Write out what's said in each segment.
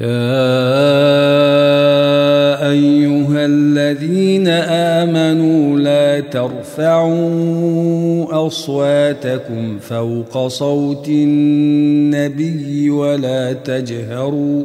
يا ايها الذين امنوا لا ترفعوا اصواتكم فوق صوت النبي ولا تجهروا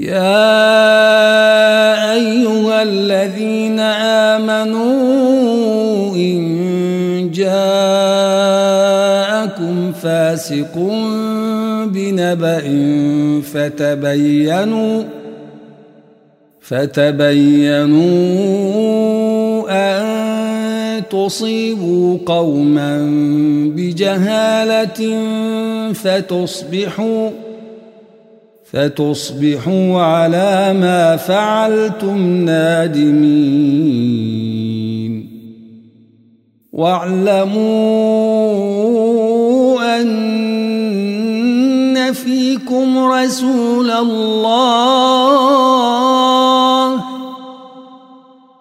يا أيها الذين آمنوا إن جاءكم فاسق بنبأ فتبينوا فتبينوا أن تصيبوا قوما بجهالة فتصبحوا فتصبحوا على ما فعلتم نادمين. واعلموا أن فيكم رسول الله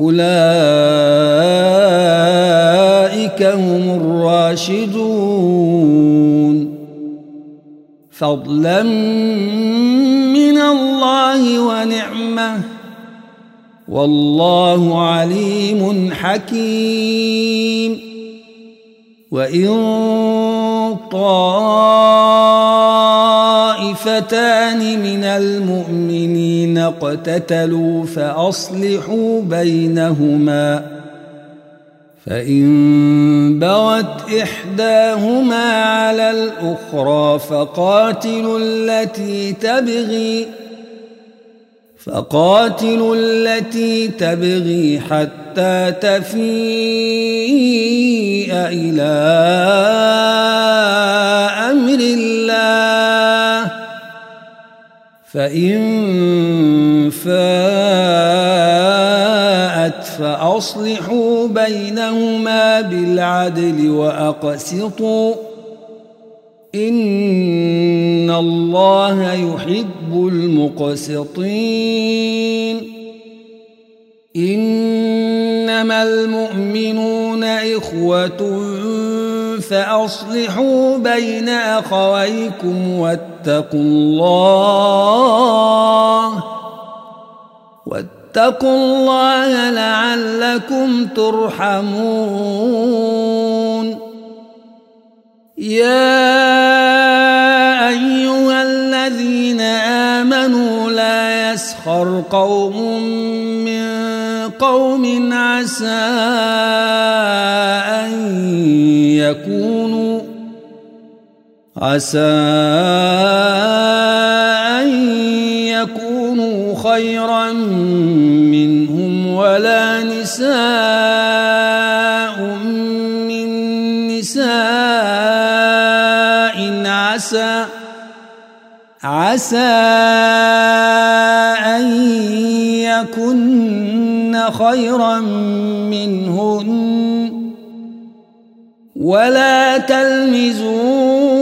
أولئك هم الراشدون. فضلا من الله ونعمة. والله عليم حكيم. وإن طائفتان من المؤمنين اقتتلوا فأصلحوا بينهما فإن بغت إحداهما على الأخرى فقاتلوا التي تبغي فقاتلوا التي تبغي حتى تفيء إلى فإن فاءت فأصلحوا بينهما بالعدل وأقسطوا. إن الله يحب المقسطين. إنما المؤمنون إخوة فأصلحوا بين أخويكم واتقوا الله واتقوا الله لعلكم ترحمون. يا أيها الذين آمنوا لا يسخر قوم من قوم عسى أن يكونوا عسى أن يكونوا خيرا منهم ولا نساء من نساء عسى عسى أن يكن خيرا منهن ولا تلمزوا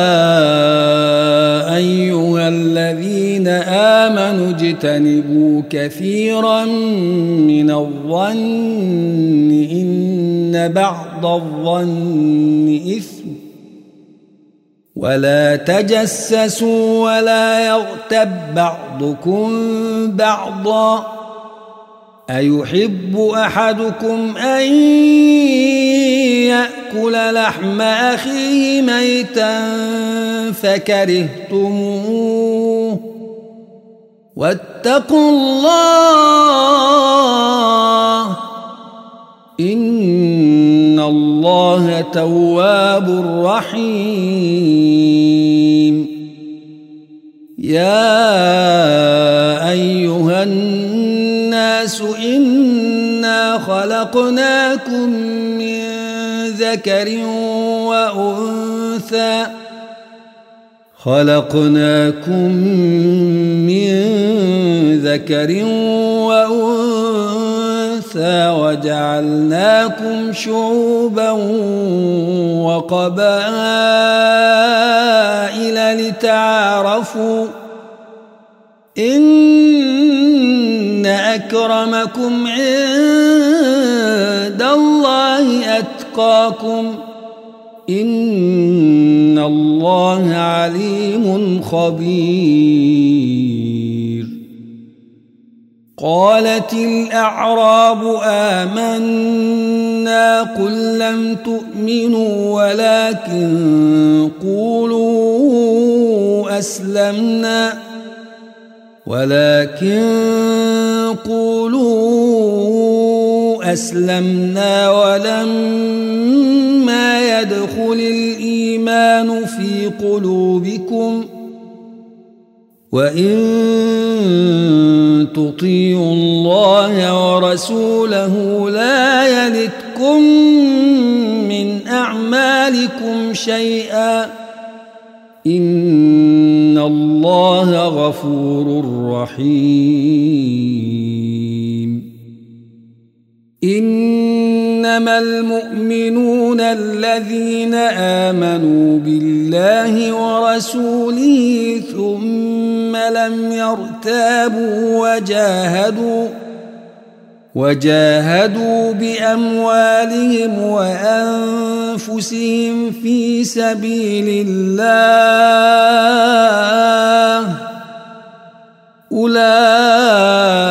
آمنوا اجتنبوا كثيرا من الظن إن بعض الظن إثم. ولا تجسسوا ولا يغتب بعضكم بعضا. أيحب أحدكم أن يأكل لحم أخيه ميتا فكرهتموه واتقوا الله إن الله تواب رحيم. يا أيها الناس إنا خلقناكم من ذكر وأنثى خلقناكم من ذكر وأنثى وجعلناكم شعوبا وقبائل لتعارفوا إن أكرمكم عند الله أتقاكم إن الله عليم خبير. قالت الأعراب آمنا قل لم تؤمنوا ولكن قولوا أسلمنا ولكن قولوا أسلمنا ولما يدخل الإيمان في قلوبكم وإن تطيعوا الله ورسوله لا يلتكم من أعمالكم شيئا إن الله غفور رحيم إنما المؤمنون الذين آمنوا بالله ورسوله ثم لم يرتابوا وجاهدوا وجاهدوا بأموالهم وأنفسهم في سبيل الله. أولئك